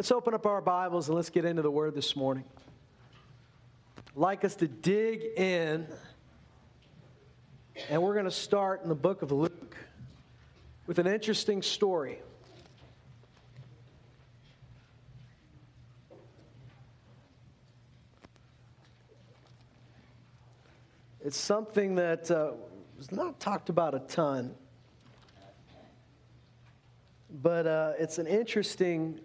Let's open up our Bibles and let's get into the Word this morning. I'd like us to dig in, and we're going to start in the book of Luke with an interesting story. It's something that uh, was not talked about a ton, but uh, it's an interesting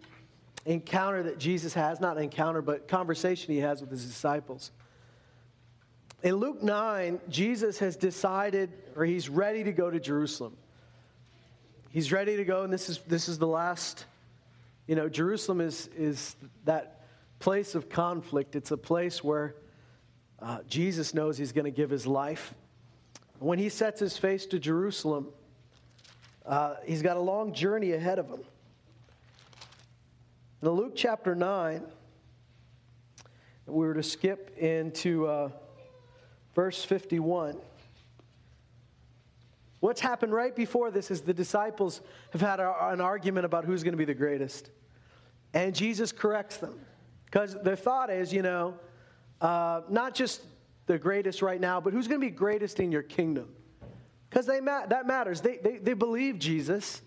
encounter that Jesus has, not an encounter, but conversation he has with his disciples. In Luke 9, Jesus has decided, or he's ready to go to Jerusalem. He's ready to go, and this is, this is the last, you know, Jerusalem is, is that place of conflict. It's a place where uh, Jesus knows he's going to give his life. When he sets his face to Jerusalem, uh, he's got a long journey ahead of him. In Luke chapter 9, we were to skip into uh, verse 51. What's happened right before this is the disciples have had an argument about who's going to be the greatest. And Jesus corrects them. Because their thought is, you know, uh, not just the greatest right now, but who's going to be greatest in your kingdom? Because ma- that matters. They, they, they believe Jesus.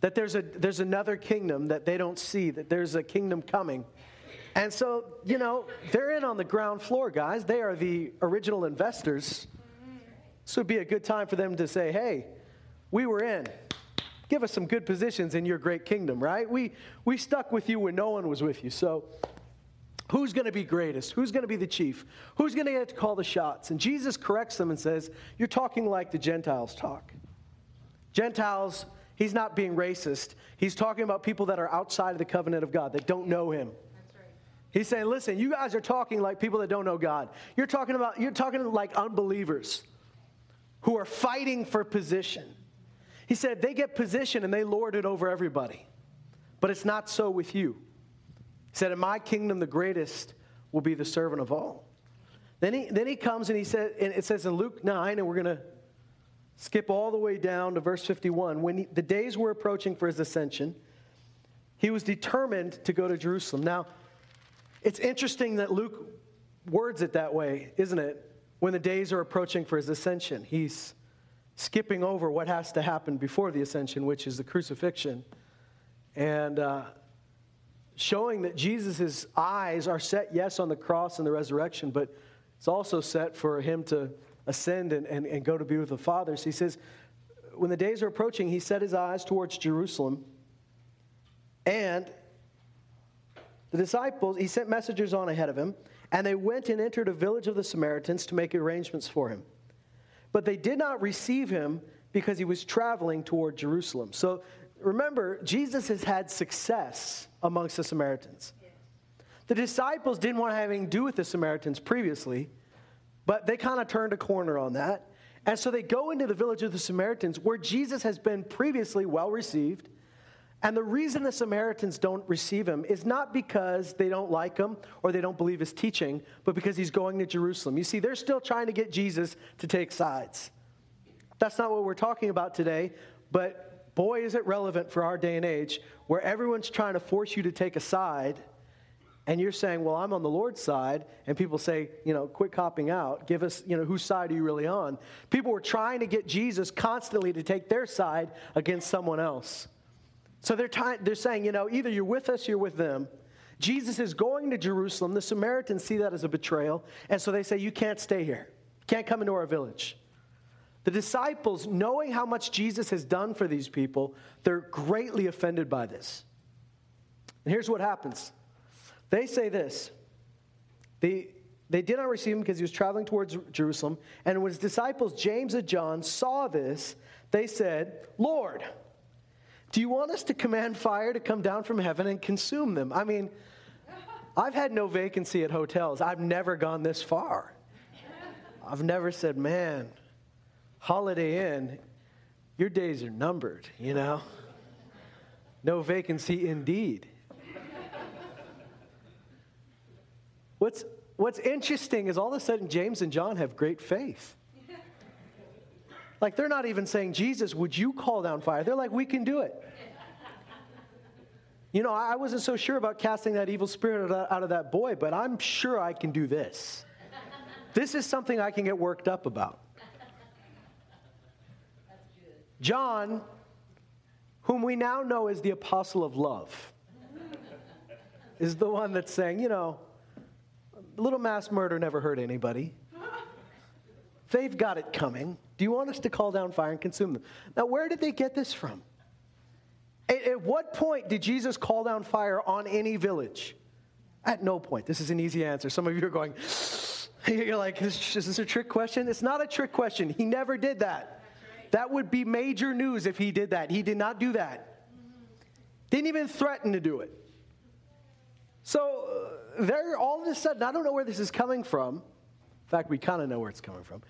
That there's, a, there's another kingdom that they don't see, that there's a kingdom coming. And so, you know, they're in on the ground floor, guys. They are the original investors. This would be a good time for them to say, hey, we were in. Give us some good positions in your great kingdom, right? We, we stuck with you when no one was with you. So, who's going to be greatest? Who's going to be the chief? Who's going to get to call the shots? And Jesus corrects them and says, You're talking like the Gentiles talk. Gentiles He's not being racist. He's talking about people that are outside of the covenant of God, that don't know him. He's saying, listen, you guys are talking like people that don't know God. You're talking about, you're talking like unbelievers who are fighting for position. He said, they get position and they lord it over everybody. But it's not so with you. He said, in my kingdom, the greatest will be the servant of all. Then he, then he comes and he said, and it says in Luke 9, and we're going to Skip all the way down to verse 51. When he, the days were approaching for his ascension, he was determined to go to Jerusalem. Now, it's interesting that Luke words it that way, isn't it? When the days are approaching for his ascension, he's skipping over what has to happen before the ascension, which is the crucifixion, and uh, showing that Jesus' eyes are set, yes, on the cross and the resurrection, but it's also set for him to ascend and, and, and go to be with the Father. So he says, when the days are approaching, he set his eyes towards Jerusalem. And the disciples, he sent messengers on ahead of him, and they went and entered a village of the Samaritans to make arrangements for him. But they did not receive him because he was traveling toward Jerusalem. So remember, Jesus has had success amongst the Samaritans. The disciples didn't want to have anything to do with the Samaritans previously. But they kind of turned a corner on that. And so they go into the village of the Samaritans where Jesus has been previously well received. And the reason the Samaritans don't receive him is not because they don't like him or they don't believe his teaching, but because he's going to Jerusalem. You see, they're still trying to get Jesus to take sides. That's not what we're talking about today, but boy, is it relevant for our day and age where everyone's trying to force you to take a side and you're saying, well, I'm on the Lord's side, and people say, you know, quit copping out. Give us, you know, whose side are you really on? People were trying to get Jesus constantly to take their side against someone else. So they're, ty- they're saying, you know, either you're with us, you're with them. Jesus is going to Jerusalem. The Samaritans see that as a betrayal, and so they say, you can't stay here. Can't come into our village. The disciples, knowing how much Jesus has done for these people, they're greatly offended by this. And here's what happens they say this they, they did not receive him because he was traveling towards Jerusalem. And when his disciples, James and John, saw this, they said, Lord, do you want us to command fire to come down from heaven and consume them? I mean, I've had no vacancy at hotels. I've never gone this far. I've never said, man, Holiday Inn, your days are numbered, you know? No vacancy indeed. What's, what's interesting is all of a sudden James and John have great faith. Like they're not even saying, Jesus, would you call down fire? They're like, we can do it. you know, I wasn't so sure about casting that evil spirit out of that boy, but I'm sure I can do this. this is something I can get worked up about. John, whom we now know as the apostle of love, is the one that's saying, you know, little mass murder never hurt anybody. They've got it coming. Do you want us to call down fire and consume them? Now, where did they get this from? At, at what point did Jesus call down fire on any village? At no point. This is an easy answer. Some of you are going, you're like, is, is this a trick question? It's not a trick question. He never did that. That would be major news if he did that. He did not do that. Didn't even threaten to do it. So uh, there, all of a sudden, I don't know where this is coming from. In fact, we kind of know where it's coming from.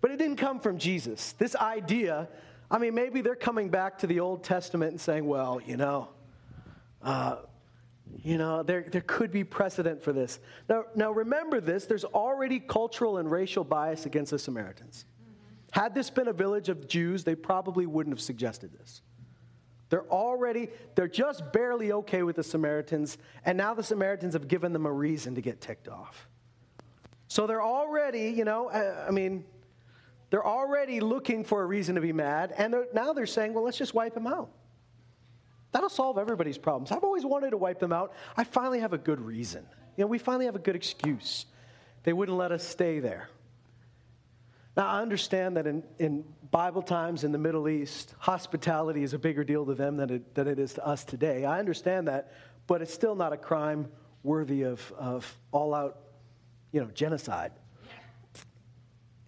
But it didn't come from Jesus. This idea, I mean, maybe they're coming back to the Old Testament and saying, well, you know, uh, you know, there, there could be precedent for this. Now, now, remember this there's already cultural and racial bias against the Samaritans. Had this been a village of Jews, they probably wouldn't have suggested this. They're already, they're just barely okay with the Samaritans, and now the Samaritans have given them a reason to get ticked off. So they're already, you know, I mean, they're already looking for a reason to be mad, and they're, now they're saying, well, let's just wipe them out. That'll solve everybody's problems. I've always wanted to wipe them out. I finally have a good reason. You know, we finally have a good excuse. They wouldn't let us stay there. Now, I understand that in, in Bible times in the Middle East, hospitality is a bigger deal to them than it, than it is to us today. I understand that, but it's still not a crime worthy of, of all out you know, genocide.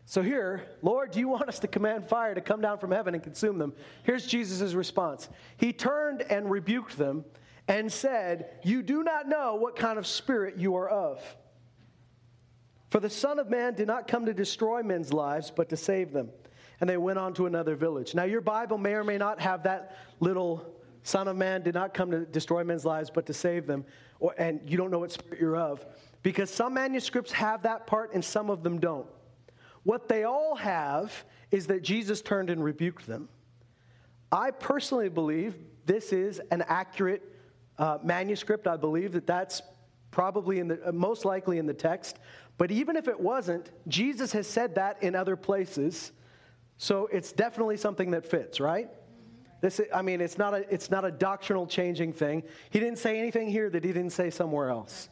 So here, Lord, do you want us to command fire to come down from heaven and consume them? Here's Jesus' response. He turned and rebuked them and said, You do not know what kind of spirit you are of. For the Son of Man did not come to destroy men's lives, but to save them and they went on to another village. Now, your Bible may or may not have that little Son of Man did not come to destroy men's lives, but to save them. Or, and you don't know what spirit you're of. Because some manuscripts have that part and some of them don't. What they all have is that Jesus turned and rebuked them. I personally believe this is an accurate uh, manuscript. I believe that that's probably in the, uh, most likely in the text. But even if it wasn't, Jesus has said that in other places. So it's definitely something that fits, right? This, I mean, it's not, a, it's not a doctrinal changing thing. He didn't say anything here that he didn't say somewhere else.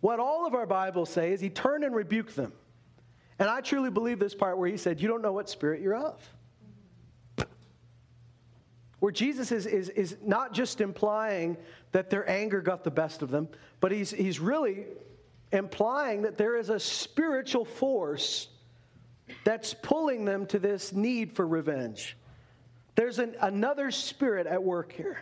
What all of our Bibles say is he turned and rebuked them. And I truly believe this part where he said, You don't know what spirit you're of. Where Jesus is, is, is not just implying that their anger got the best of them, but he's, he's really implying that there is a spiritual force that's pulling them to this need for revenge. There's an, another spirit at work here.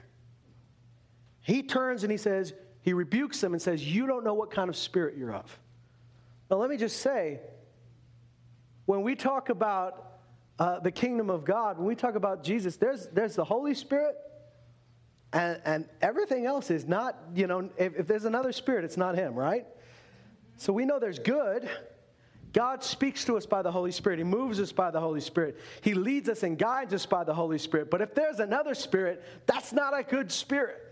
He turns and he says, he rebukes them and says, You don't know what kind of spirit you're of. Now, let me just say, when we talk about uh, the kingdom of God, when we talk about Jesus, there's, there's the Holy Spirit, and, and everything else is not, you know, if, if there's another spirit, it's not Him, right? So we know there's good, God speaks to us by the Holy Spirit. He moves us by the Holy Spirit. He leads us and guides us by the Holy Spirit. But if there's another spirit, that's not a good spirit.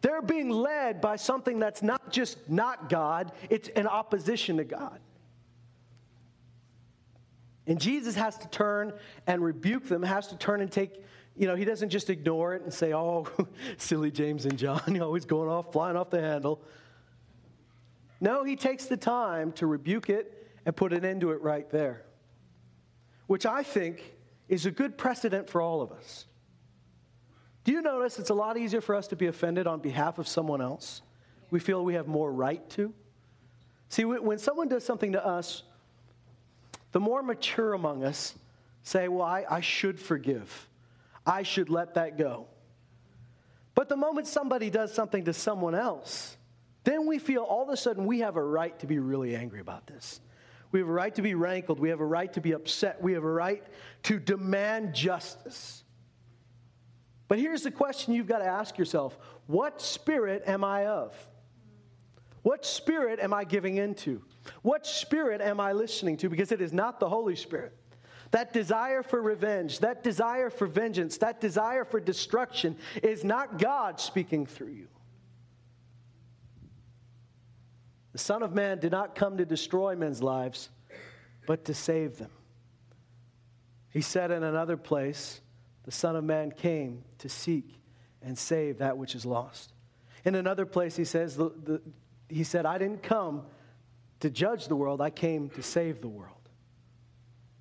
They're being led by something that's not just not God, it's in opposition to God. And Jesus has to turn and rebuke them, has to turn and take, you know, he doesn't just ignore it and say, oh, silly James and John, you're always going off, flying off the handle. No, he takes the time to rebuke it and put an end to it right there, which I think is a good precedent for all of us. Do you notice it's a lot easier for us to be offended on behalf of someone else? We feel we have more right to. See, when someone does something to us, the more mature among us say, Well, I, I should forgive. I should let that go. But the moment somebody does something to someone else, then we feel all of a sudden we have a right to be really angry about this. We have a right to be rankled. We have a right to be upset. We have a right to demand justice. But here's the question you've got to ask yourself What spirit am I of? What spirit am I giving into? What spirit am I listening to? Because it is not the Holy Spirit. That desire for revenge, that desire for vengeance, that desire for destruction is not God speaking through you. The Son of Man did not come to destroy men's lives, but to save them. He said in another place, the Son of Man came to seek and save that which is lost. In another place, he says, the, the, he said, I didn't come to judge the world, I came to save the world.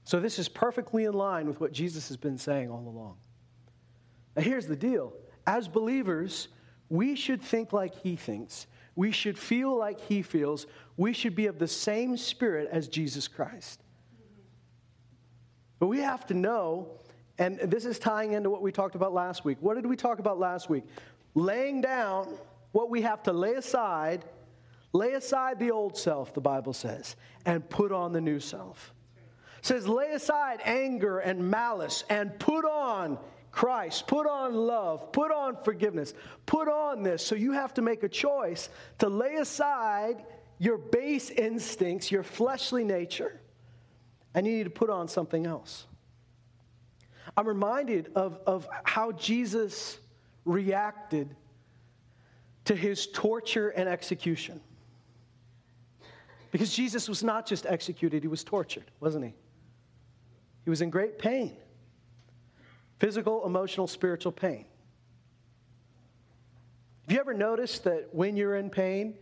So this is perfectly in line with what Jesus has been saying all along. Now, here's the deal as believers, we should think like he thinks. We should feel like he feels. We should be of the same spirit as Jesus Christ. But we have to know, and this is tying into what we talked about last week. What did we talk about last week? Laying down what we have to lay aside, lay aside the old self, the Bible says, and put on the new self. It says, lay aside anger and malice and put on Christ, put on love, put on forgiveness, put on this. So you have to make a choice to lay aside your base instincts, your fleshly nature, and you need to put on something else. I'm reminded of, of how Jesus reacted to his torture and execution. Because Jesus was not just executed, he was tortured, wasn't he? He was in great pain physical, emotional, spiritual pain. Have you ever noticed that when you're in pain,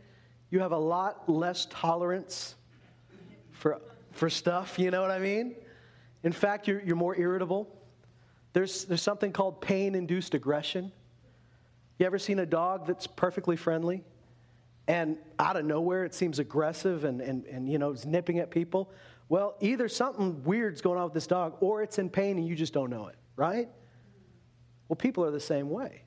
you have a lot less tolerance for, for stuff? You know what I mean? In fact, you're, you're more irritable. There's, there's something called pain induced aggression. You ever seen a dog that's perfectly friendly? And out of nowhere, it seems aggressive and, and, and you know, is nipping at people. Well, either something weird's going on with this dog or it's in pain and you just don't know it right? Well, people are the same way.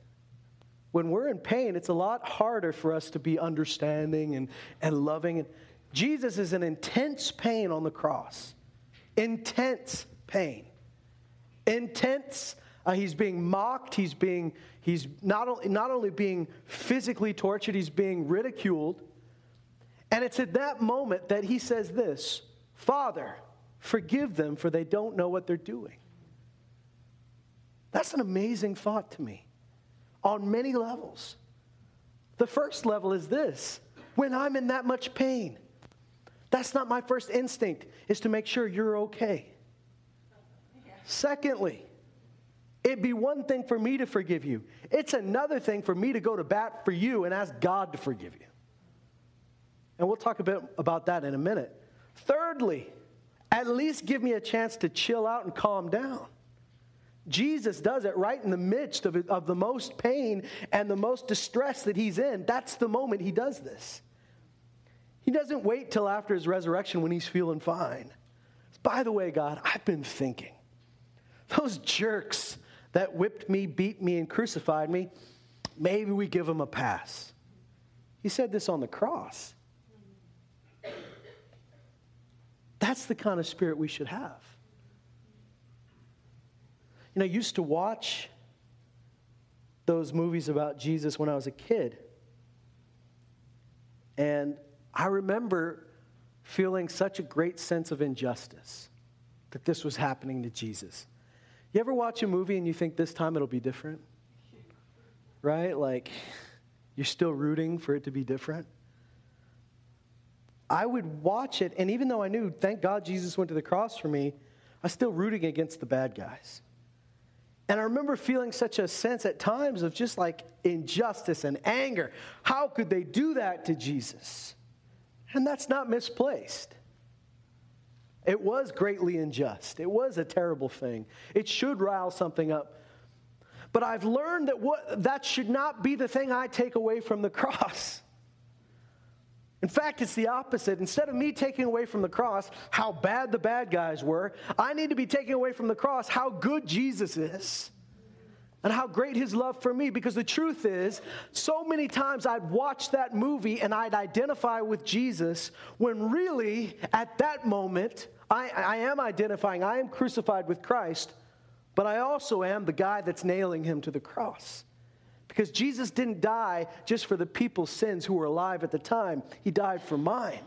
When we're in pain, it's a lot harder for us to be understanding and, and loving. Jesus is in intense pain on the cross. Intense pain. Intense. Uh, he's being mocked. He's being, he's not, not only being physically tortured, he's being ridiculed. And it's at that moment that he says this Father, forgive them, for they don't know what they're doing. That's an amazing thought to me on many levels. The first level is this when I'm in that much pain, that's not my first instinct, is to make sure you're okay. Secondly, it'd be one thing for me to forgive you, it's another thing for me to go to bat for you and ask God to forgive you. And we'll talk a bit about that in a minute. Thirdly, at least give me a chance to chill out and calm down. Jesus does it right in the midst of, of the most pain and the most distress that he's in. That's the moment he does this. He doesn't wait till after his resurrection when he's feeling fine. By the way, God, I've been thinking. Those jerks that whipped me, beat me, and crucified me, maybe we give them a pass. He said this on the cross. That's the kind of spirit we should have. You know, I used to watch those movies about Jesus when I was a kid. And I remember feeling such a great sense of injustice that this was happening to Jesus. You ever watch a movie and you think this time it'll be different? Right? Like, you're still rooting for it to be different? I would watch it, and even though I knew, thank God Jesus went to the cross for me, I was still rooting against the bad guys. And I remember feeling such a sense at times of just like injustice and anger. How could they do that to Jesus? And that's not misplaced. It was greatly unjust. It was a terrible thing. It should rile something up. But I've learned that what, that should not be the thing I take away from the cross. In fact, it's the opposite. Instead of me taking away from the cross how bad the bad guys were, I need to be taking away from the cross how good Jesus is and how great his love for me. Because the truth is, so many times I'd watch that movie and I'd identify with Jesus when really at that moment I, I am identifying, I am crucified with Christ, but I also am the guy that's nailing him to the cross. Because Jesus didn't die just for the people's sins who were alive at the time, He died for mine.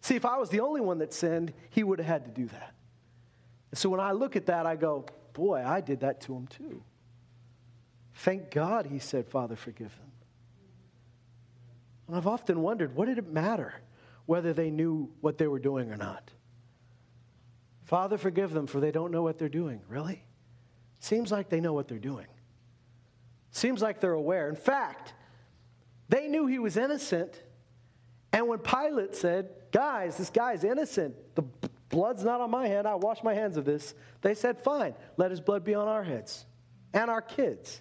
See, if I was the only one that sinned, He would have had to do that. So when I look at that, I go, boy, I did that to him too. Thank God he said, Father, forgive them. And I've often wondered, what did it matter whether they knew what they were doing or not? Father, forgive them, for they don't know what they're doing. Really? Seems like they know what they're doing. Seems like they're aware. In fact, they knew he was innocent. And when Pilate said, Guys, this guy's innocent, the blood's not on my hand, I wash my hands of this, they said, Fine, let his blood be on our heads and our kids.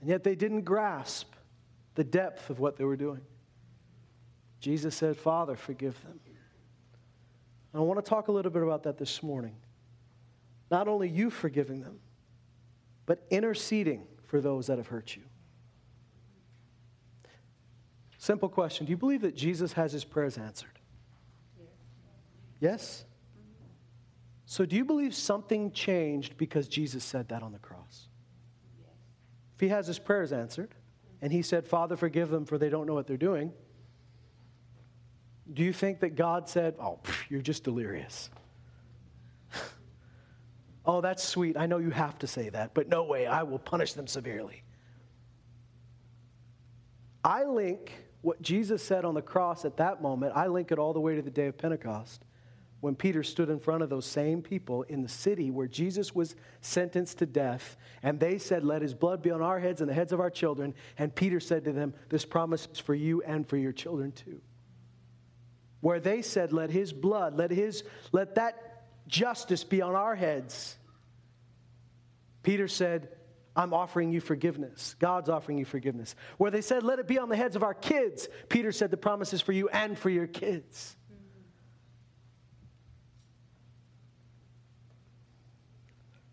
And yet they didn't grasp the depth of what they were doing. Jesus said, Father, forgive them. And I want to talk a little bit about that this morning. Not only you forgiving them, but interceding for those that have hurt you. Simple question Do you believe that Jesus has his prayers answered? Yes? So, do you believe something changed because Jesus said that on the cross? If he has his prayers answered, and he said, Father, forgive them for they don't know what they're doing, do you think that God said, Oh, you're just delirious? Oh, that's sweet. I know you have to say that, but no way. I will punish them severely. I link what Jesus said on the cross at that moment, I link it all the way to the day of Pentecost when Peter stood in front of those same people in the city where Jesus was sentenced to death, and they said, Let his blood be on our heads and the heads of our children. And Peter said to them, This promise is for you and for your children too. Where they said, Let his blood, let his, let that justice be on our heads. Peter said, I'm offering you forgiveness. God's offering you forgiveness. Where they said, Let it be on the heads of our kids, Peter said, The promise is for you and for your kids.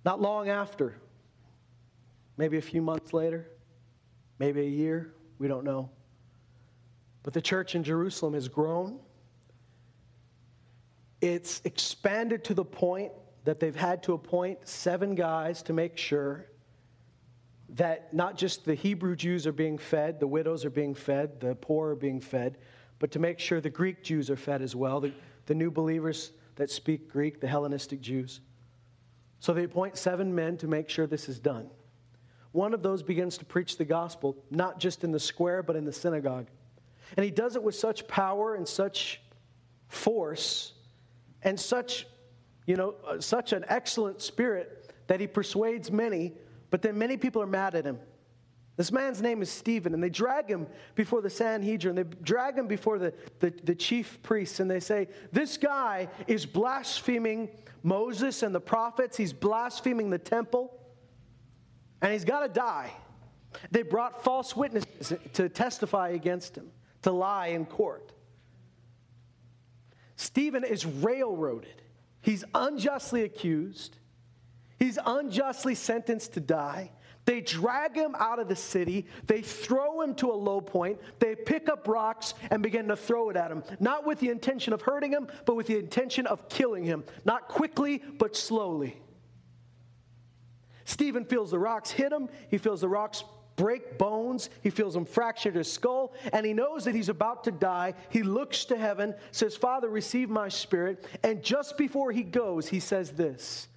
Not long after, maybe a few months later, maybe a year, we don't know. But the church in Jerusalem has grown. It's expanded to the point that they've had to appoint seven guys to make sure that not just the Hebrew Jews are being fed, the widows are being fed, the poor are being fed, but to make sure the Greek Jews are fed as well, the, the new believers that speak Greek, the Hellenistic Jews. So they appoint seven men to make sure this is done. One of those begins to preach the gospel, not just in the square, but in the synagogue. And he does it with such power and such force and such, you know, uh, such an excellent spirit that he persuades many, but then many people are mad at him. This man's name is Stephen, and they drag him before the Sanhedrin. They drag him before the, the, the, chief priests, and they say, This guy is blaspheming Moses and the prophets. He's blaspheming the temple, and he's got to die. They brought false witnesses to testify against him, to lie in court. Stephen is railroaded, he's unjustly accused, he's unjustly sentenced to die. They drag him out of the city. They throw him to a low point. They pick up rocks and begin to throw it at him, not with the intention of hurting him, but with the intention of killing him. Not quickly, but slowly. Stephen feels the rocks hit him. He feels the rocks break bones. He feels him fracture his skull, and he knows that he's about to die. He looks to heaven, says, Father, receive my spirit. And just before he goes, he says this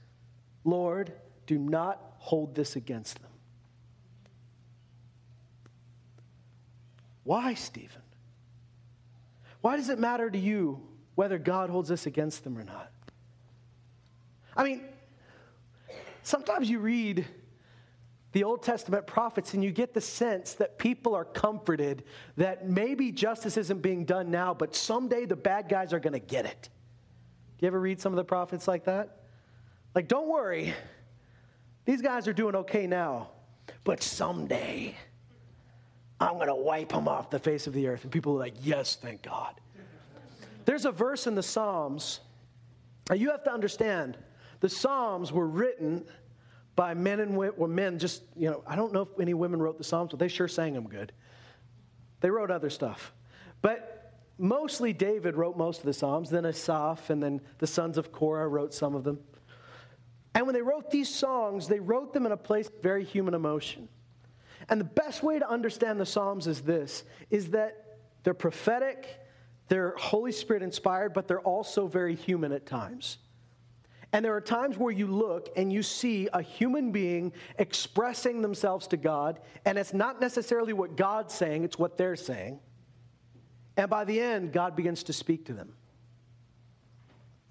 Lord, do not hold this against them. Why, Stephen? Why does it matter to you whether God holds this against them or not? I mean, sometimes you read the Old Testament prophets and you get the sense that people are comforted that maybe justice isn't being done now, but someday the bad guys are going to get it. Do you ever read some of the prophets like that? Like, don't worry, these guys are doing okay now, but someday I'm going to wipe them off the face of the earth. And people are like, yes, thank God. There's a verse in the Psalms. You have to understand, the Psalms were written by men and women, men just, you know, I don't know if any women wrote the Psalms, but they sure sang them good. They wrote other stuff. But mostly David wrote most of the Psalms, then Asaph, and then the sons of Korah wrote some of them. And when they wrote these songs, they wrote them in a place of very human emotion. And the best way to understand the Psalms is this is that they're prophetic, They're Holy Spirit inspired, but they're also very human at times. And there are times where you look and you see a human being expressing themselves to God, and it's not necessarily what God's saying, it's what they're saying. And by the end, God begins to speak to them.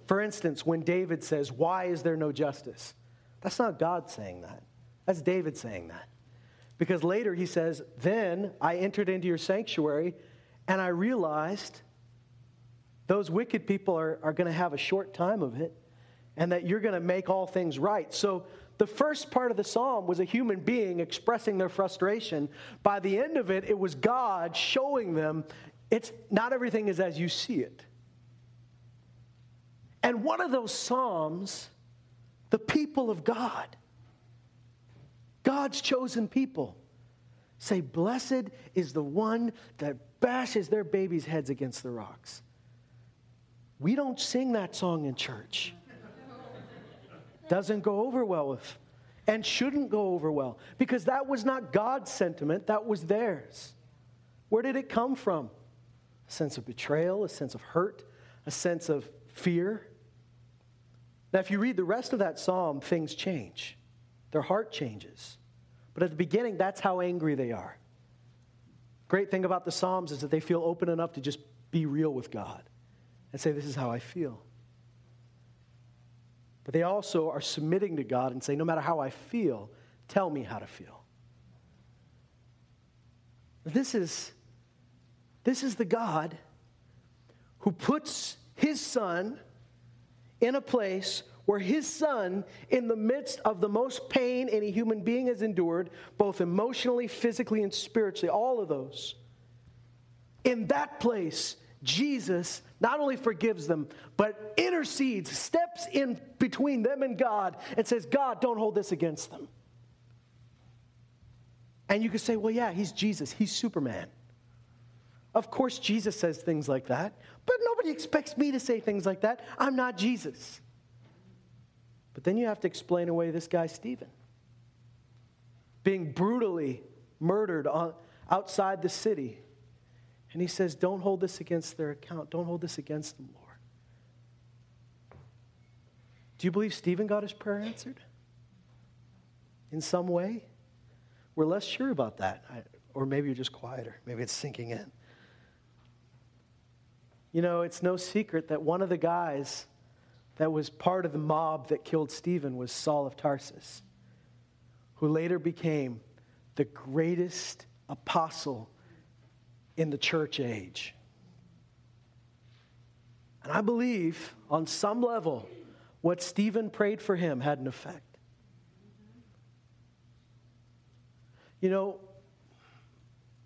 For instance, when David says, Why is there no justice? That's not God saying that. That's David saying that. Because later he says, Then I entered into your sanctuary and I realized those wicked people are, are going to have a short time of it and that you're going to make all things right. So the first part of the psalm was a human being expressing their frustration. By the end of it, it was God showing them it's not everything is as you see it. And one of those psalms, the people of God, God's chosen people, say, Blessed is the one that bashes their babies' heads against the rocks. We don't sing that song in church. Doesn't go over well with, and shouldn't go over well, because that was not God's sentiment, that was theirs. Where did it come from? A sense of betrayal, a sense of hurt, a sense of fear. Now, if you read the rest of that psalm, things change. Their heart changes. But at the beginning, that's how angry they are. Great thing about the Psalms is that they feel open enough to just be real with God and say, This is how I feel. But they also are submitting to God and say, No matter how I feel, tell me how to feel. This is, this is the God who puts his son in a place where his son, in the midst of the most pain any human being has endured, both emotionally, physically, and spiritually, all of those, in that place, Jesus not only forgives them, but intercedes, steps in between them and God, and says, God, don't hold this against them. And you could say, well, yeah, he's Jesus, he's Superman. Of course, Jesus says things like that, but nobody expects me to say things like that. I'm not Jesus. But then you have to explain away this guy, Stephen, being brutally murdered on, outside the city. And he says, Don't hold this against their account. Don't hold this against them, Lord. Do you believe Stephen got his prayer answered? In some way? We're less sure about that. I, or maybe you're just quieter. Maybe it's sinking in. You know, it's no secret that one of the guys that was part of the mob that killed Stephen was Saul of Tarsus, who later became the greatest apostle in the church age. And I believe, on some level, what Stephen prayed for him had an effect. You know,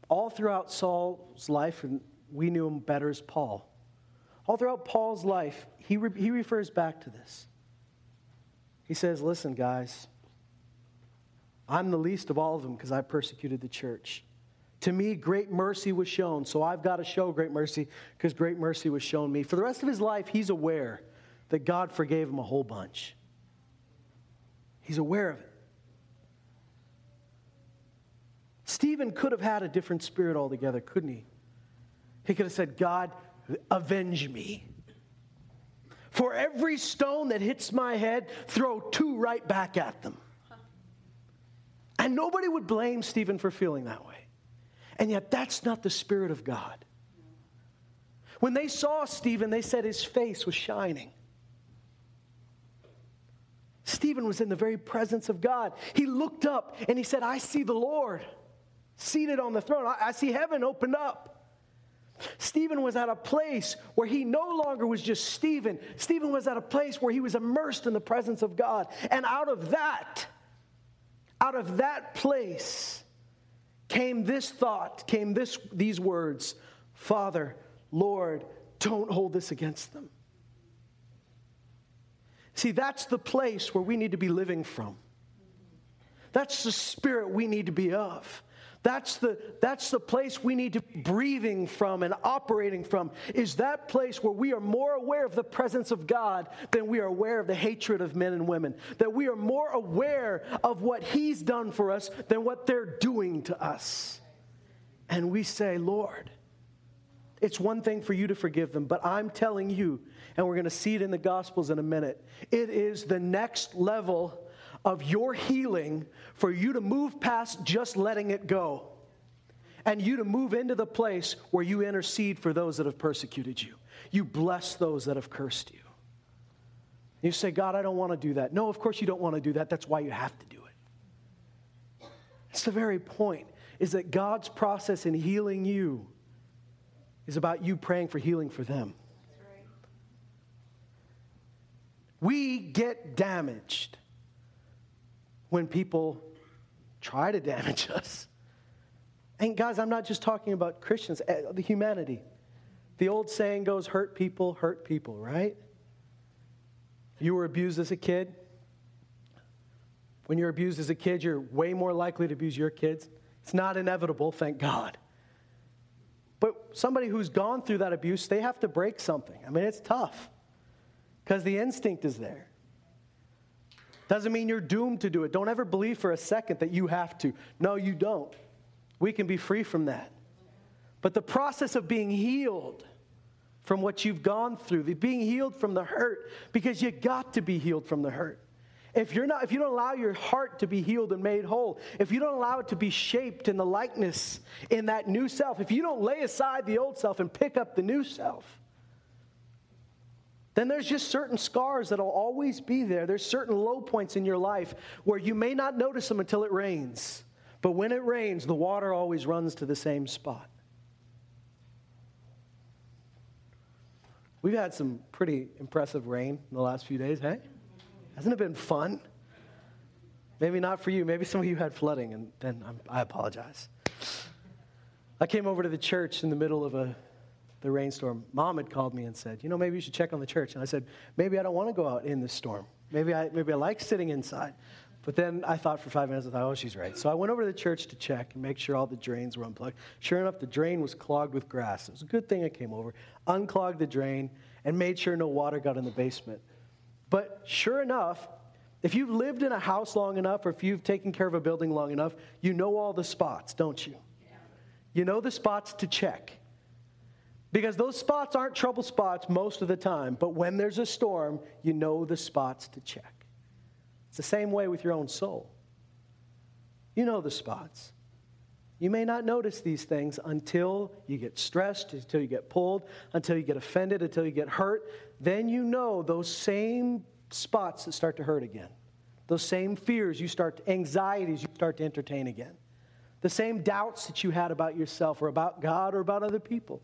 all throughout Saul's life, and we knew him better as Paul, all throughout Paul's life, he, re- he refers back to this. He says, Listen, guys, I'm the least of all of them because I persecuted the church. To me, great mercy was shown, so I've got to show great mercy because great mercy was shown me. For the rest of his life, he's aware that God forgave him a whole bunch. He's aware of it. Stephen could have had a different spirit altogether, couldn't he? He could have said, God, avenge me. For every stone that hits my head, throw two right back at them. And nobody would blame Stephen for feeling that way. And yet, that's not the Spirit of God. When they saw Stephen, they said his face was shining. Stephen was in the very presence of God. He looked up and he said, I see the Lord seated on the throne. I, I see heaven opened up. Stephen was at a place where he no longer was just Stephen. Stephen was at a place where he was immersed in the presence of God. And out of that, out of that place came this thought, came this, these words Father, Lord, don't hold this against them. See, that's the place where we need to be living from. That's the spirit we need to be of. That's the, that's the place we need to be breathing from and operating from, is that place where we are more aware of the presence of God than we are aware of the hatred of men and women. That we are more aware of what He's done for us than what they're doing to us. And we say, Lord, It's one thing for you to forgive them, but I'm telling you, and we're going to see it in the Gospels in a minute, it is the next level of your healing for you to move past just letting it go and you to move into the place where you intercede for those that have persecuted you. You bless those that have cursed you. You say, God, I don't want to do that. No, of course you don't want to do that. That's why you have to do it. It's the very point, is that God's process in healing you is about you praying for healing for them. We get damaged when people try to damage us. And guys, I'm not just talking about Christians, eh, the humanity. The old saying goes hurt people, hurt people, right? You were abused as a kid. When you're abused as a kid, you're way more likely to abuse your kids. It's not inevitable, thank God. But somebody who's gone through that abuse, they have to break something. I mean, it's tough because the instinct is there. Doesn't mean you're doomed to do it. Don't ever believe for a second that you have to. No, you don't. We can be free from that. But the process of being healed from what you've gone through, the being healed from the hurt, because you got to be healed from the hurt. If you're not, if you don't allow your heart to be healed and made whole, if you don't allow it to be shaped in the likeness in that new self, if you don't lay aside the old self and pick up the new self, then there's just certain scars that'll always be there. There's certain low points in your life where you may not notice them until it rains. But when it rains, the water always runs to the same spot. We've had some pretty impressive rain in the last few days, hey? Hasn't it been fun? Maybe not for you. Maybe some of you had flooding, and then I'm, i apologize. I came over to the church in the middle of a, the rainstorm. Mom had called me and said, You know, maybe you should check on the church. And I said, Maybe I don't want to go out in this storm. Maybe I, maybe I like sitting inside. But then I thought for five minutes, I thought, oh, she's right. So I went over to the church to check and make sure all the drains were unplugged. Sure enough, the drain was clogged with grass. It was a good thing I came over, unclogged the drain, and made sure no water got in the basement. But sure enough, if you've lived in a house long enough or if you've taken care of a building long enough, you know all the spots, don't you? You know the spots to check. Because those spots aren't trouble spots most of the time, but when there's a storm, you know the spots to check. It's the same way with your own soul. You know the spots. You may not notice these things until you get stressed, until you get pulled, until you get offended, until you get hurt. Then you know those same spots that start to hurt again. Those same fears you start, anxieties you start to entertain again. The same doubts that you had about yourself or about God or about other people.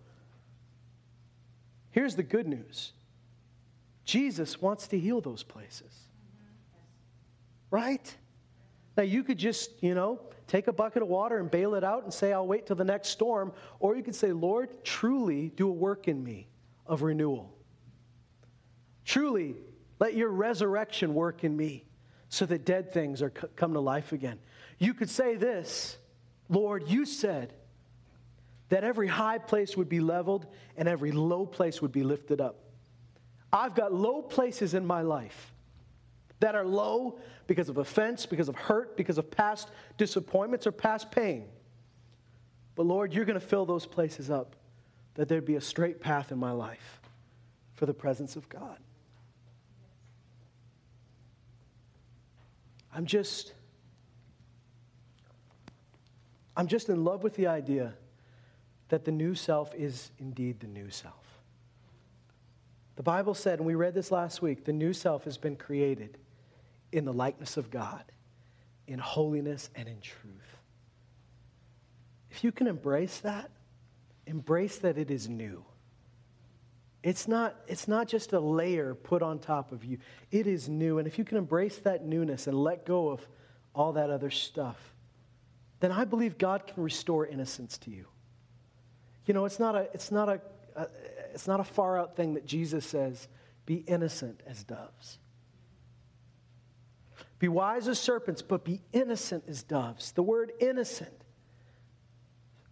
Here's the good news Jesus wants to heal those places right? Now, you could just, you know, take a bucket of water and bail it out and say, I'll wait till the next storm. Or you could say, Lord, truly do a work in me of renewal. Truly, let your resurrection work in me so that dead things are come to life again. You could say this Lord, you said that every high place would be leveled and every low place would be lifted up. I've got low places in my life that are low because of offense, because of hurt, because of past disappointments or past pain. But Lord, you're going to fill those places up that there'd be a straight path in my life for the presence of God. I'm just I'm just in love with the idea that the new self is indeed the new self. The Bible said, and we read this last week, the new self has been created in the likeness of God, in holiness and in truth. If you can embrace that, embrace that it is new. It's not, it's not just a layer put on top of you, it is new. And if you can embrace that newness and let go of all that other stuff, then I believe God can restore innocence to you. You know, it's not a, it's not a, a it's not a far out thing that Jesus says, be innocent as doves. Be wise as serpents, but be innocent as doves. The word innocent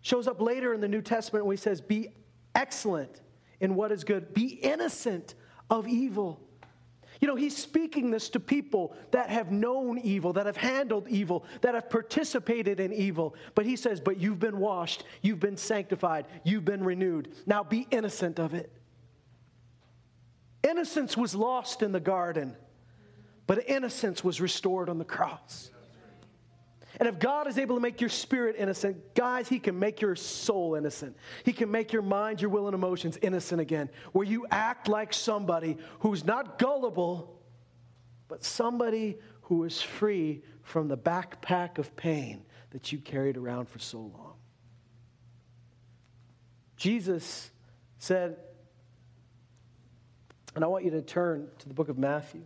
shows up later in the New Testament when he says, Be excellent in what is good, be innocent of evil. You know, he's speaking this to people that have known evil, that have handled evil, that have participated in evil. But he says, But you've been washed, you've been sanctified, you've been renewed. Now be innocent of it. Innocence was lost in the garden, but innocence was restored on the cross. And if God is able to make your spirit innocent, guys, He can make your soul innocent. He can make your mind, your will, and emotions innocent again, where you act like somebody who's not gullible, but somebody who is free from the backpack of pain that you carried around for so long. Jesus said, and I want you to turn to the book of Matthew.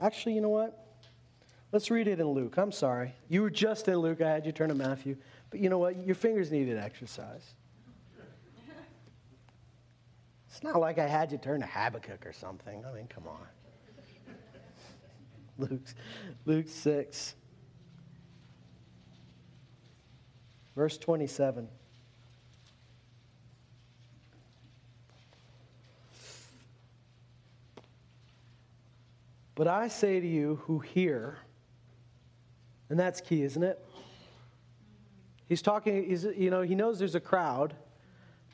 Actually, you know what? Let's read it in Luke. I'm sorry. You were just in Luke. I had you turn to Matthew. But you know what? Your fingers needed exercise. It's not like I had you turn to Habakkuk or something. I mean, come on. Luke, Luke 6, verse 27. But I say to you who hear, and that's key, isn't it? He's talking, he's, you know, he knows there's a crowd,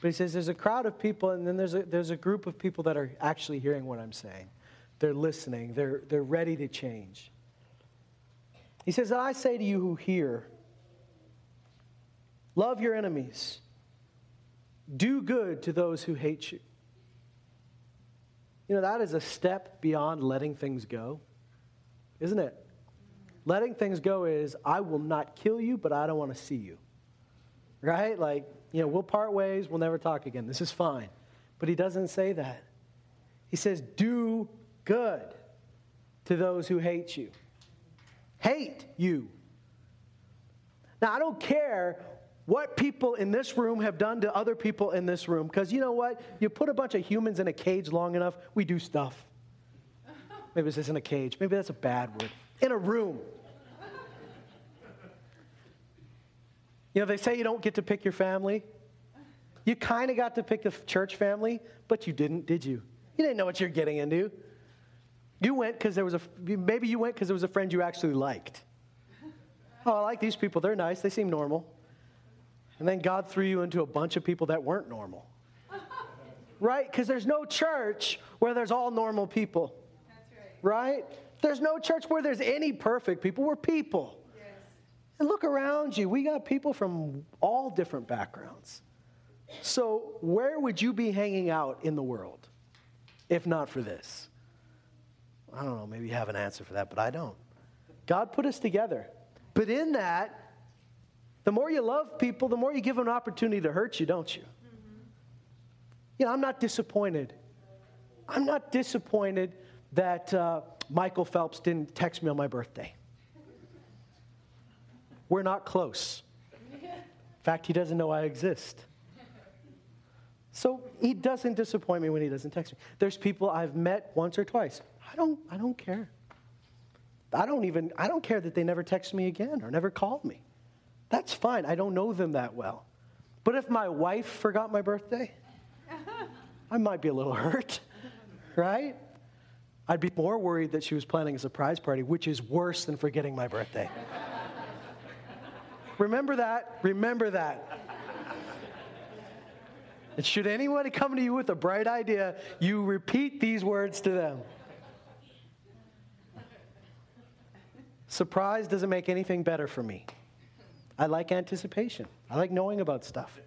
but he says there's a crowd of people, and then there's a, there's a group of people that are actually hearing what I'm saying. They're listening, they're, they're ready to change. He says, I say to you who hear, love your enemies, do good to those who hate you. You know, that is a step beyond letting things go, isn't it? Letting things go is, I will not kill you, but I don't want to see you. Right? Like, you know, we'll part ways, we'll never talk again. This is fine. But he doesn't say that. He says, do good to those who hate you. Hate you. Now, I don't care what people in this room have done to other people in this room. Because you know what? You put a bunch of humans in a cage long enough, we do stuff. Maybe this isn't a cage. Maybe that's a bad word. In a room. You know, they say you don't get to pick your family. You kind of got to pick the church family, but you didn't, did you? You didn't know what you're getting into. You went because there was a, maybe you went because there was a friend you actually liked. Oh, I like these people. They're nice. They seem normal. And then God threw you into a bunch of people that weren't normal. right? Because there's no church where there's all normal people. Right. right? There's no church where there's any perfect people. We're people. Yes. And look around you. We got people from all different backgrounds. So, where would you be hanging out in the world if not for this? I don't know. Maybe you have an answer for that, but I don't. God put us together. But in that, the more you love people, the more you give them an opportunity to hurt you, don't you? Mm-hmm. You know, I'm not disappointed. I'm not disappointed that uh, Michael Phelps didn't text me on my birthday. We're not close. In fact, he doesn't know I exist. So he doesn't disappoint me when he doesn't text me. There's people I've met once or twice. I don't, I don't care. I don't even, I don't care that they never text me again or never called me. That's fine. I don't know them that well. But if my wife forgot my birthday, I might be a little hurt, right? I'd be more worried that she was planning a surprise party, which is worse than forgetting my birthday. Remember that? Remember that. And should anyone come to you with a bright idea, you repeat these words to them. Surprise doesn't make anything better for me. I like anticipation. I like knowing about stuff.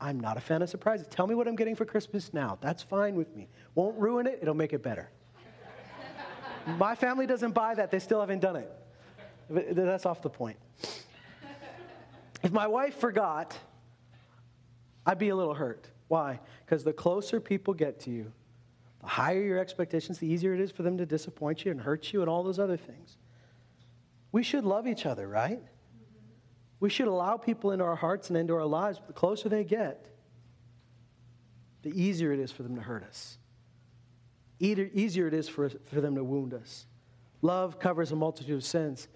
I'm not a fan of surprises. Tell me what I'm getting for Christmas now. That's fine with me. Won't ruin it, it'll make it better. My family doesn't buy that, they still haven't done it. That's off the point. If my wife forgot, I'd be a little hurt. Why? Because the closer people get to you, the higher your expectations, the easier it is for them to disappoint you and hurt you and all those other things. We should love each other, right? We should allow people into our hearts and into our lives, but the closer they get, the easier it is for them to hurt us. Easier it is for, for them to wound us. Love covers a multitude of sins.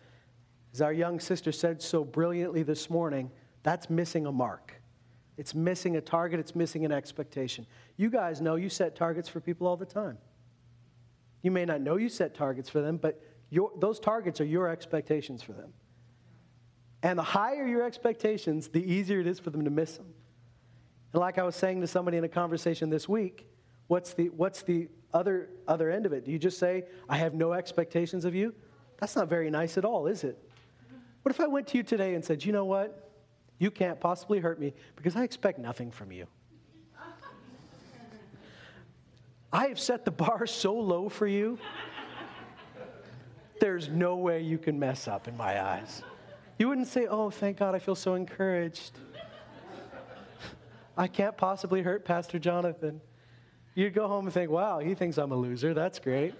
As our young sister said so brilliantly this morning, that's missing a mark. It's missing a target, it's missing an expectation. You guys know you set targets for people all the time. You may not know you set targets for them, but your, those targets are your expectations for them. And the higher your expectations, the easier it is for them to miss them. And like I was saying to somebody in a conversation this week, what's the, what's the other, other end of it? Do you just say, I have no expectations of you? That's not very nice at all, is it? What if I went to you today and said, you know what? You can't possibly hurt me because I expect nothing from you. I have set the bar so low for you, there's no way you can mess up in my eyes. You wouldn't say, Oh, thank God, I feel so encouraged. I can't possibly hurt Pastor Jonathan. You'd go home and think, Wow, he thinks I'm a loser. That's great.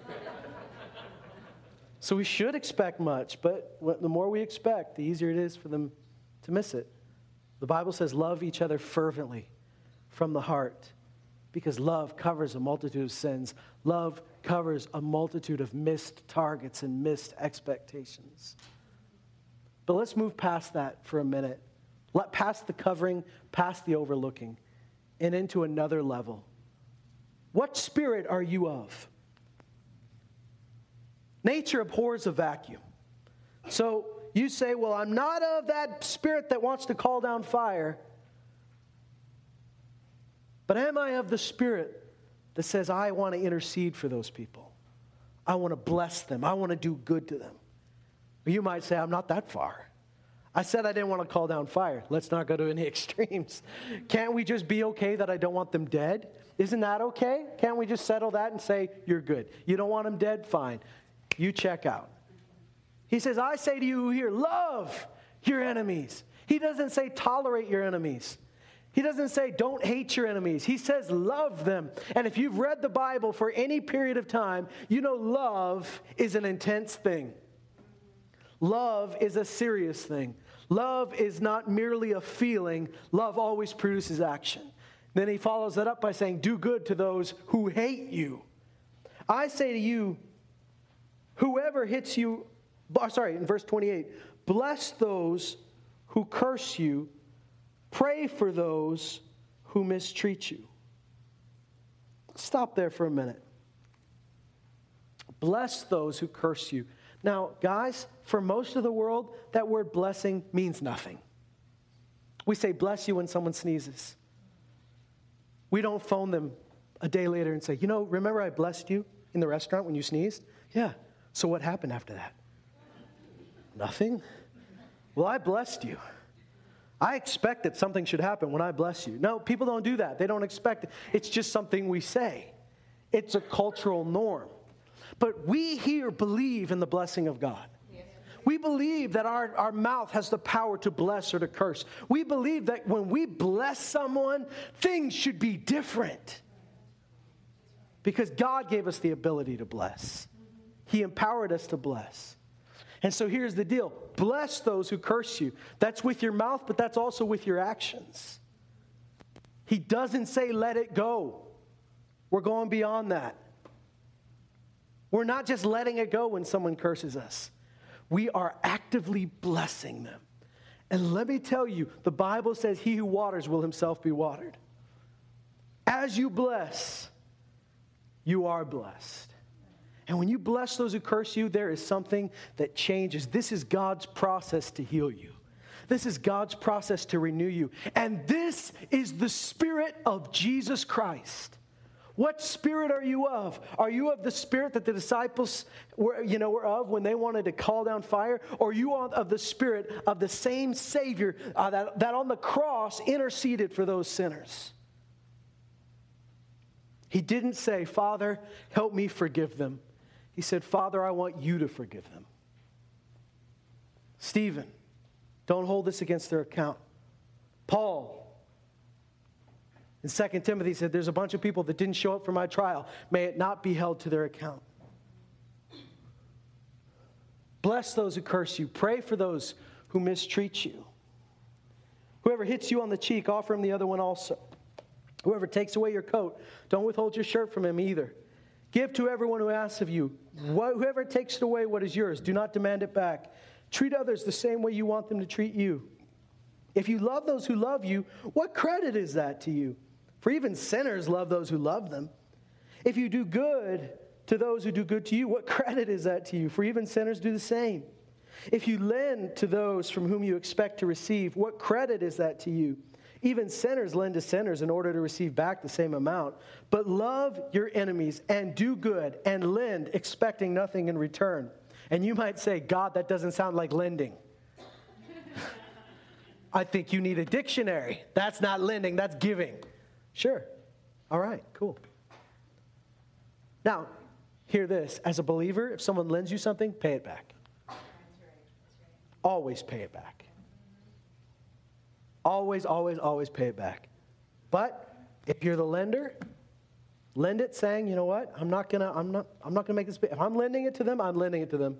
so we should expect much, but the more we expect, the easier it is for them to miss it. The Bible says, Love each other fervently from the heart because love covers a multitude of sins. Love covers a multitude of missed targets and missed expectations. But let's move past that for a minute. Let past the covering, past the overlooking, and into another level. What spirit are you of? Nature abhors a vacuum. So you say, Well, I'm not of that spirit that wants to call down fire. But am I of the spirit that says, I want to intercede for those people? I want to bless them. I want to do good to them. You might say, I'm not that far. I said I didn't want to call down fire. Let's not go to any extremes. Can't we just be okay that I don't want them dead? Isn't that okay? Can't we just settle that and say, You're good? You don't want them dead? Fine. You check out. He says, I say to you here, love your enemies. He doesn't say tolerate your enemies. He doesn't say don't hate your enemies. He says love them. And if you've read the Bible for any period of time, you know love is an intense thing. Love is a serious thing. Love is not merely a feeling, love always produces action. Then he follows that up by saying, Do good to those who hate you. I say to you, whoever hits you, sorry, in verse 28, bless those who curse you Pray for those who mistreat you. Stop there for a minute. Bless those who curse you. Now, guys, for most of the world, that word blessing means nothing. We say bless you when someone sneezes. We don't phone them a day later and say, you know, remember I blessed you in the restaurant when you sneezed? Yeah. So what happened after that? Nothing. Well, I blessed you. I expect that something should happen when I bless you. No, people don't do that. They don't expect it. It's just something we say, it's a cultural norm. But we here believe in the blessing of God. We believe that our, our mouth has the power to bless or to curse. We believe that when we bless someone, things should be different. Because God gave us the ability to bless, He empowered us to bless. And so here's the deal bless those who curse you. That's with your mouth, but that's also with your actions. He doesn't say, let it go. We're going beyond that. We're not just letting it go when someone curses us, we are actively blessing them. And let me tell you, the Bible says, He who waters will himself be watered. As you bless, you are blessed. And when you bless those who curse you, there is something that changes. This is God's process to heal you. This is God's process to renew you. And this is the spirit of Jesus Christ. What spirit are you of? Are you of the spirit that the disciples were, you know, were of when they wanted to call down fire? Or are you of the spirit of the same Savior uh, that, that on the cross interceded for those sinners? He didn't say, Father, help me forgive them. He said, Father, I want you to forgive them. Stephen, don't hold this against their account. Paul, in 2 Timothy said, There's a bunch of people that didn't show up for my trial. May it not be held to their account. Bless those who curse you. Pray for those who mistreat you. Whoever hits you on the cheek, offer him the other one also. Whoever takes away your coat, don't withhold your shirt from him either. Give to everyone who asks of you. Whoever takes it away what is yours, do not demand it back. Treat others the same way you want them to treat you. If you love those who love you, what credit is that to you? For even sinners love those who love them. If you do good to those who do good to you, what credit is that to you? For even sinners do the same. If you lend to those from whom you expect to receive, what credit is that to you? Even sinners lend to sinners in order to receive back the same amount. But love your enemies and do good and lend, expecting nothing in return. And you might say, God, that doesn't sound like lending. I think you need a dictionary. That's not lending, that's giving. Sure. All right, cool. Now, hear this. As a believer, if someone lends you something, pay it back. Always pay it back. Always, always, always pay it back. But if you're the lender, lend it saying, you know what, I'm not gonna, I'm not, I'm not gonna make this. If I'm lending it to them, I'm lending it to them.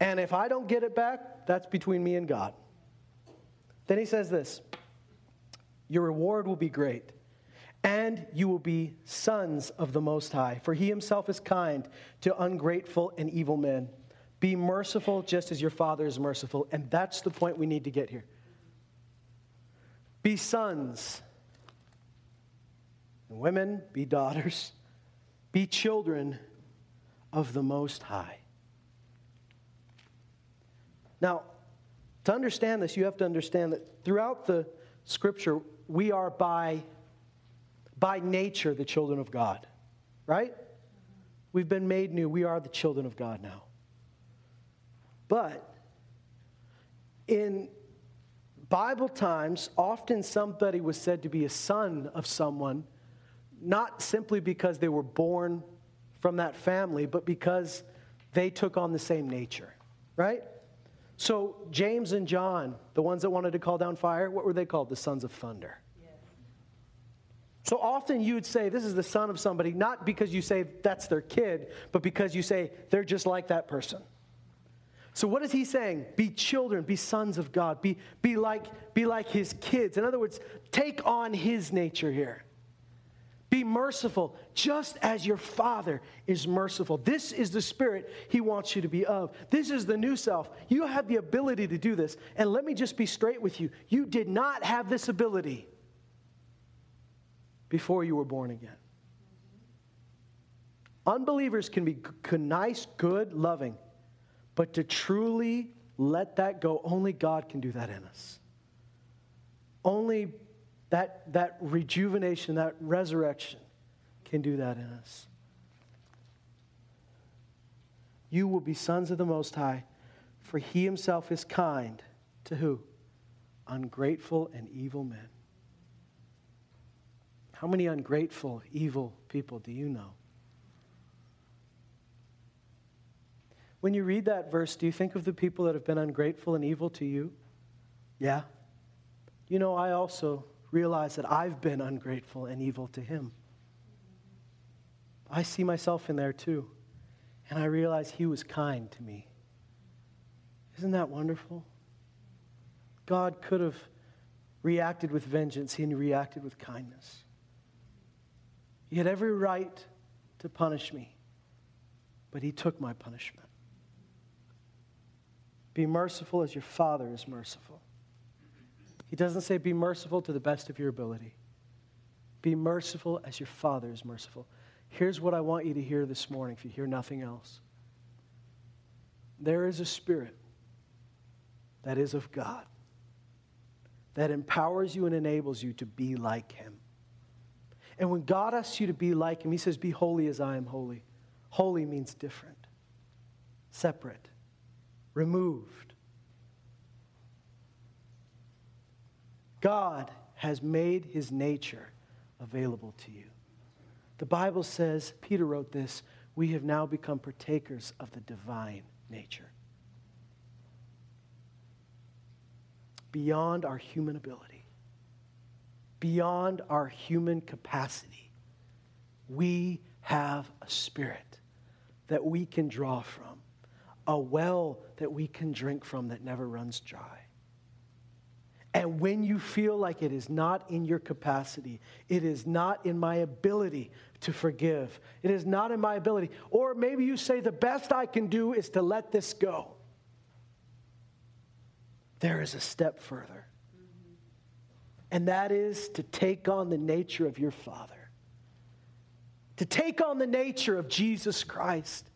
And if I don't get it back, that's between me and God. Then he says this Your reward will be great, and you will be sons of the Most High, for he himself is kind to ungrateful and evil men. Be merciful just as your Father is merciful. And that's the point we need to get here. Be sons. And women, be daughters. Be children of the Most High. Now, to understand this, you have to understand that throughout the scripture, we are by, by nature the children of God, right? We've been made new. We are the children of God now. But in Bible times, often somebody was said to be a son of someone, not simply because they were born from that family, but because they took on the same nature, right? So, James and John, the ones that wanted to call down fire, what were they called? The sons of thunder. So often you would say, This is the son of somebody, not because you say that's their kid, but because you say they're just like that person. So what is he saying? Be children, be sons of God, be, be, like, be like his kids. In other words, take on his nature here. Be merciful, just as your Father is merciful. This is the spirit He wants you to be of. This is the new self. You have the ability to do this. And let me just be straight with you you did not have this ability before you were born again. Unbelievers can be nice, good, loving, but to truly let that go, only God can do that in us. Only that, that rejuvenation, that resurrection can do that in us. You will be sons of the Most High, for he himself is kind to who? Ungrateful and evil men. How many ungrateful, evil people do you know? When you read that verse, do you think of the people that have been ungrateful and evil to you? Yeah. You know, I also realize that I've been ungrateful and evil to him. I see myself in there too. And I realize he was kind to me. Isn't that wonderful? God could have reacted with vengeance, he reacted with kindness. He had every right to punish me, but he took my punishment. Be merciful as your Father is merciful. He doesn't say, be merciful to the best of your ability. Be merciful as your Father is merciful. Here's what I want you to hear this morning, if you hear nothing else. There is a spirit that is of God that empowers you and enables you to be like Him. And when God asks you to be like Him, He says, Be holy as I am holy. Holy means different, separate, removed. God has made his nature available to you. The Bible says, Peter wrote this, we have now become partakers of the divine nature. Beyond our human ability, beyond our human capacity, we have a spirit that we can draw from, a well that we can drink from that never runs dry. And when you feel like it is not in your capacity, it is not in my ability to forgive, it is not in my ability, or maybe you say, the best I can do is to let this go. There is a step further. And that is to take on the nature of your Father, to take on the nature of Jesus Christ.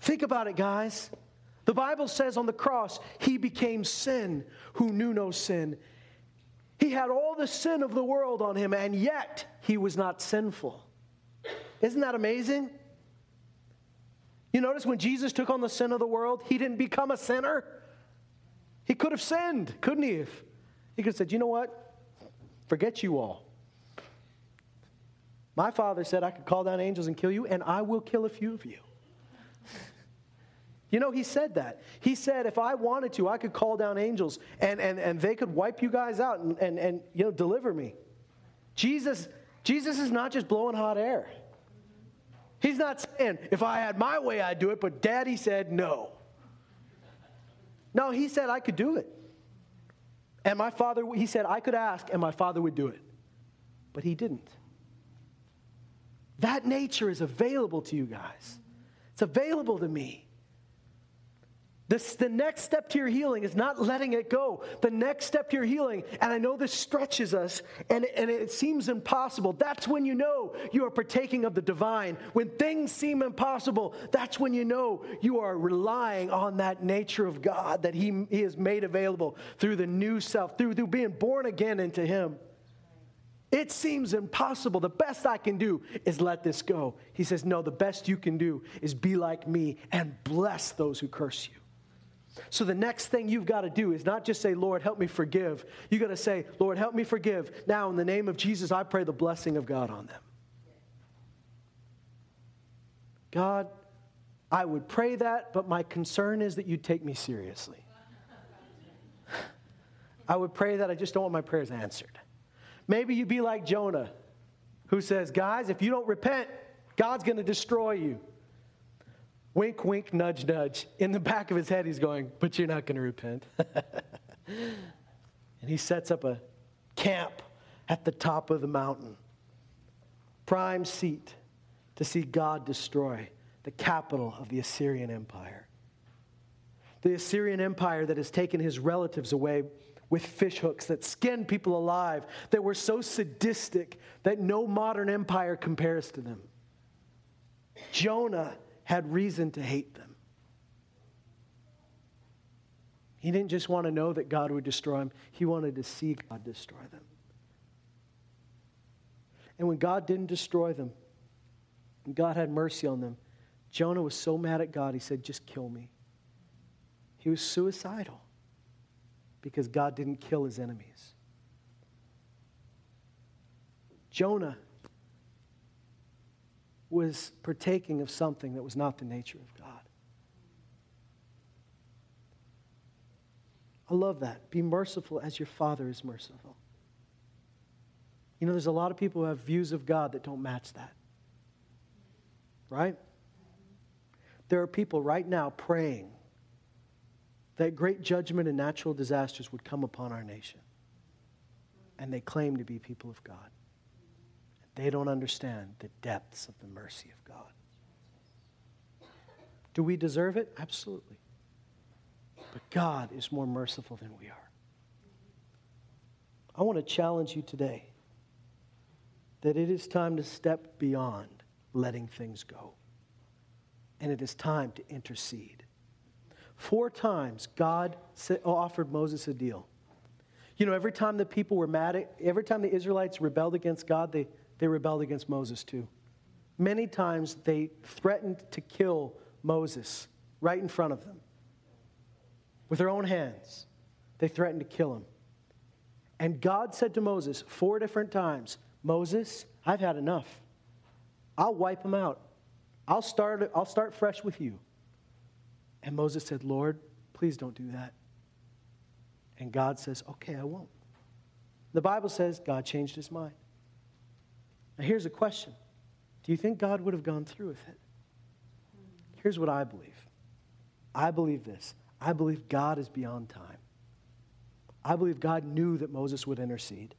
Think about it, guys. The Bible says on the cross, he became sin who knew no sin. He had all the sin of the world on him, and yet he was not sinful. Isn't that amazing? You notice when Jesus took on the sin of the world, he didn't become a sinner. He could have sinned, couldn't he? He could have said, You know what? Forget you all. My father said I could call down angels and kill you, and I will kill a few of you. You know, he said that. He said, if I wanted to, I could call down angels and, and, and they could wipe you guys out and, and, and you know, deliver me. Jesus, Jesus is not just blowing hot air. He's not saying, if I had my way, I'd do it, but daddy said no. No, he said I could do it. And my father, he said I could ask and my father would do it. But he didn't. That nature is available to you guys, it's available to me. This, the next step to your healing is not letting it go. The next step to your healing, and I know this stretches us and, and it seems impossible. That's when you know you are partaking of the divine. When things seem impossible, that's when you know you are relying on that nature of God that He, he has made available through the new self, through, through being born again into Him. It seems impossible. The best I can do is let this go. He says, No, the best you can do is be like me and bless those who curse you. So the next thing you've got to do is not just say, Lord, help me forgive. You got to say, Lord, help me forgive. Now, in the name of Jesus, I pray the blessing of God on them. God, I would pray that, but my concern is that you take me seriously. I would pray that I just don't want my prayers answered. Maybe you'd be like Jonah, who says, Guys, if you don't repent, God's going to destroy you. Wink, wink, nudge, nudge. In the back of his head, he's going, But you're not going to repent. and he sets up a camp at the top of the mountain, prime seat to see God destroy the capital of the Assyrian Empire. The Assyrian Empire that has taken his relatives away with fishhooks, that skinned people alive, that were so sadistic that no modern empire compares to them. Jonah had reason to hate them. He didn't just want to know that God would destroy him, he wanted to see God destroy them. And when God didn't destroy them, and God had mercy on them, Jonah was so mad at God, he said, Just kill me. He was suicidal because God didn't kill his enemies. Jonah was partaking of something that was not the nature of God. I love that. Be merciful as your Father is merciful. You know, there's a lot of people who have views of God that don't match that. Right? There are people right now praying that great judgment and natural disasters would come upon our nation. And they claim to be people of God. They don't understand the depths of the mercy of God. Do we deserve it? Absolutely. But God is more merciful than we are. I want to challenge you today that it is time to step beyond letting things go. And it is time to intercede. Four times God offered Moses a deal. You know, every time the people were mad, at, every time the Israelites rebelled against God, they, they rebelled against Moses too. Many times they threatened to kill Moses right in front of them. With their own hands, they threatened to kill him. And God said to Moses four different times, Moses, I've had enough. I'll wipe them out. I'll start, I'll start fresh with you. And Moses said, Lord, please don't do that. And God says, Okay, I won't. The Bible says God changed his mind. Now, here's a question Do you think God would have gone through with it? Here's what I believe I believe this I believe God is beyond time. I believe God knew that Moses would intercede,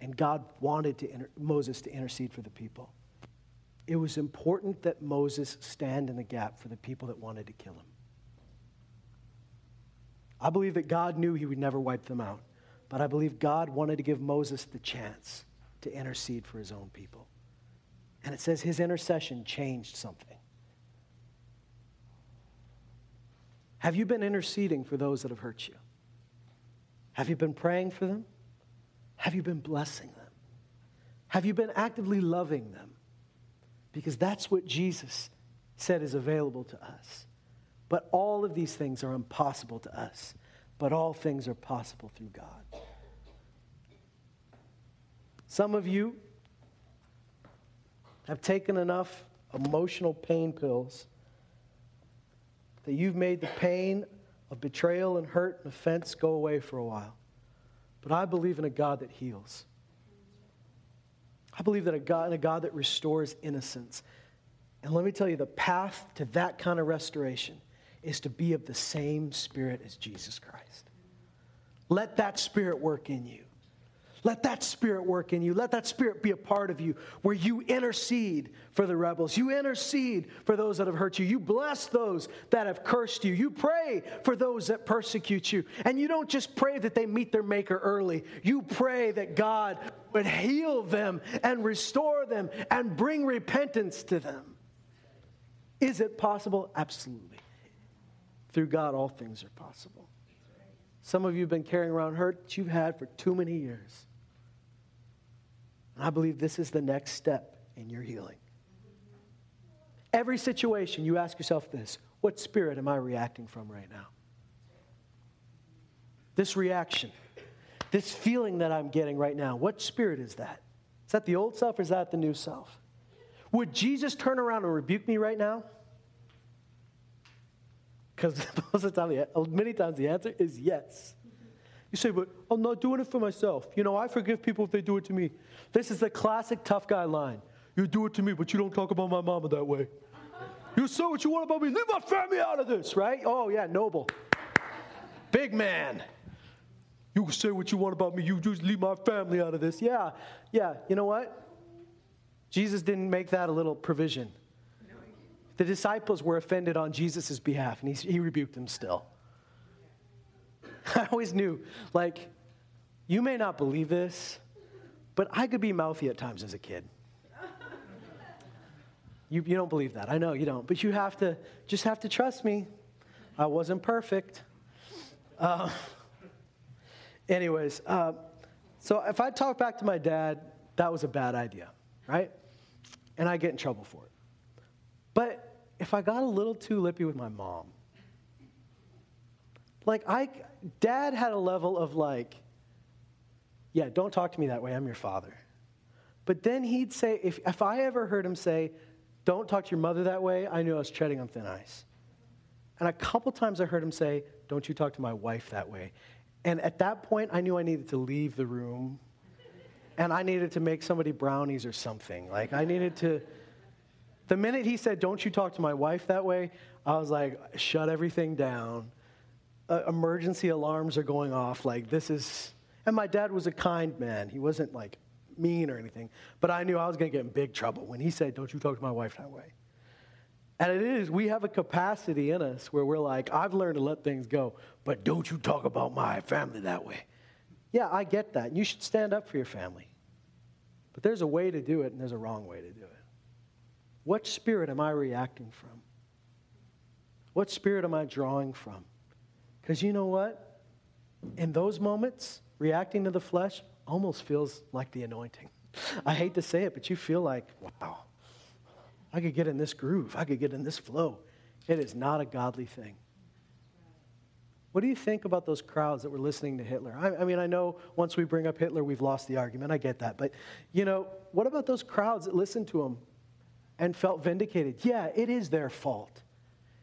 and God wanted to inter- Moses to intercede for the people. It was important that Moses stand in the gap for the people that wanted to kill him. I believe that God knew he would never wipe them out, but I believe God wanted to give Moses the chance to intercede for his own people. And it says his intercession changed something. Have you been interceding for those that have hurt you? Have you been praying for them? Have you been blessing them? Have you been actively loving them? Because that's what Jesus said is available to us. But all of these things are impossible to us, but all things are possible through God. Some of you have taken enough emotional pain pills that you've made the pain of betrayal and hurt and offense go away for a while. But I believe in a God that heals. I believe that a God, in a God that restores innocence. And let me tell you, the path to that kind of restoration is to be of the same spirit as Jesus Christ. Let that spirit work in you. Let that spirit work in you. Let that spirit be a part of you where you intercede for the rebels. You intercede for those that have hurt you. You bless those that have cursed you. You pray for those that persecute you. And you don't just pray that they meet their maker early. You pray that God would heal them and restore them and bring repentance to them. Is it possible? Absolutely. Through God, all things are possible. Some of you have been carrying around hurt you've had for too many years. I believe this is the next step in your healing. Every situation, you ask yourself this what spirit am I reacting from right now? This reaction, this feeling that I'm getting right now, what spirit is that? Is that the old self or is that the new self? Would Jesus turn around and rebuke me right now? Because most of the time, many times the answer is yes. You say, but oh, I'm not doing it for myself. You know, I forgive people if they do it to me. This is the classic tough guy line. You do it to me, but you don't talk about my mama that way. You say what you want about me. Leave my family out of this, right? Oh, yeah, noble. Big man. You say what you want about me. You just leave my family out of this. Yeah, yeah. You know what? Jesus didn't make that a little provision. The disciples were offended on Jesus' behalf, and he, he rebuked them still. I always knew, like, you may not believe this, but I could be mouthy at times as a kid. You, you don't believe that. I know you don't. But you have to, just have to trust me. I wasn't perfect. Uh, anyways, uh, so if I talk back to my dad, that was a bad idea, right? And I get in trouble for it. But if I got a little too lippy with my mom, like, I, dad had a level of like, yeah, don't talk to me that way, I'm your father. But then he'd say, if, if I ever heard him say, don't talk to your mother that way, I knew I was treading on thin ice. And a couple times I heard him say, don't you talk to my wife that way. And at that point, I knew I needed to leave the room and I needed to make somebody brownies or something. Like, I needed to. The minute he said, Don't you talk to my wife that way, I was like, Shut everything down uh, emergency alarms are going off. Like, this is. And my dad was a kind man. He wasn't like mean or anything. But I knew I was going to get in big trouble when he said, Don't you talk to my wife that way. And it is, we have a capacity in us where we're like, I've learned to let things go, but don't you talk about my family that way. Yeah, I get that. You should stand up for your family. But there's a way to do it and there's a wrong way to do it. What spirit am I reacting from? What spirit am I drawing from? Because you know what? In those moments, reacting to the flesh almost feels like the anointing. I hate to say it, but you feel like, wow, I could get in this groove. I could get in this flow. It is not a godly thing. What do you think about those crowds that were listening to Hitler? I, I, mean, I know once we bring up Hitler, we've lost the argument. I get that. But, you know, what about those crowds that listened to him and felt vindicated? Yeah, it is their fault.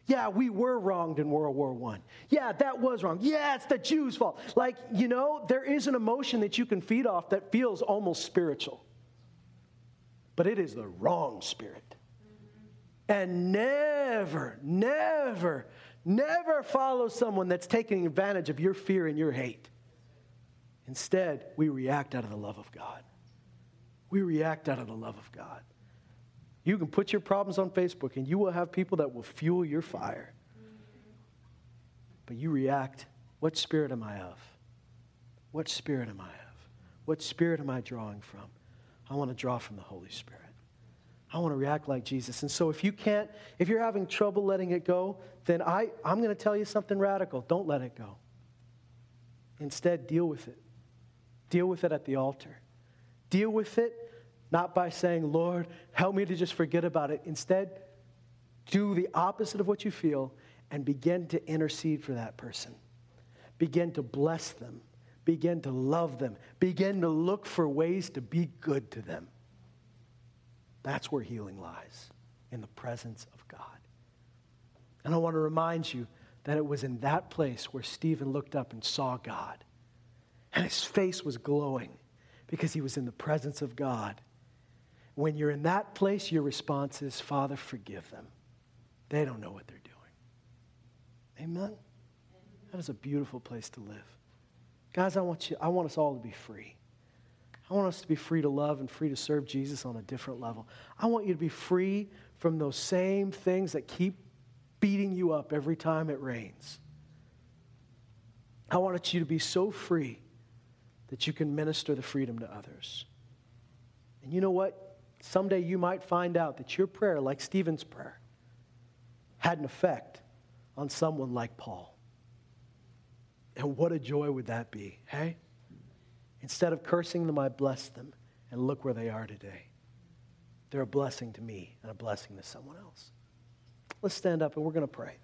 Yeah, we were wronged in World War I. Yeah, that was wrong. Yeah, it's the Jews' fault. Like, you know, there is an emotion that you can feed off that feels almost spiritual. But it is the wrong spirit. And never, never, never follow someone that's taking advantage of your fear and your hate. Instead, we react out of the love of God. We react out of the love of God. You can put your problems on Facebook and you will have people that will fuel your fire. But you react. What spirit am I of? What spirit am I of? What spirit am I drawing from? I want to draw from the Holy Spirit. I want to react like Jesus. And so if you can't, if you're having trouble letting it go, then I, I'm going to tell you something radical. Don't let it go. Instead, deal with it. Deal with it at the altar. Deal with it not by saying, Lord, help me to just forget about it. Instead, do the opposite of what you feel and begin to intercede for that person. Begin to bless them. Begin to love them. Begin to look for ways to be good to them. That's where healing lies, in the presence of God. And I want to remind you that it was in that place where Stephen looked up and saw God. And his face was glowing because he was in the presence of God. When you're in that place, your response is, Father, forgive them. They don't know what they're doing. Amen? That is a beautiful place to live. Guys, I want, you, I want us all to be free. I want us to be free to love and free to serve Jesus on a different level. I want you to be free from those same things that keep beating you up every time it rains. I want you to be so free that you can minister the freedom to others. And you know what? Someday you might find out that your prayer, like Stephen's prayer, had an effect on someone like Paul. And what a joy would that be, hey? Instead of cursing them, I bless them. And look where they are today. They're a blessing to me and a blessing to someone else. Let's stand up and we're going to pray.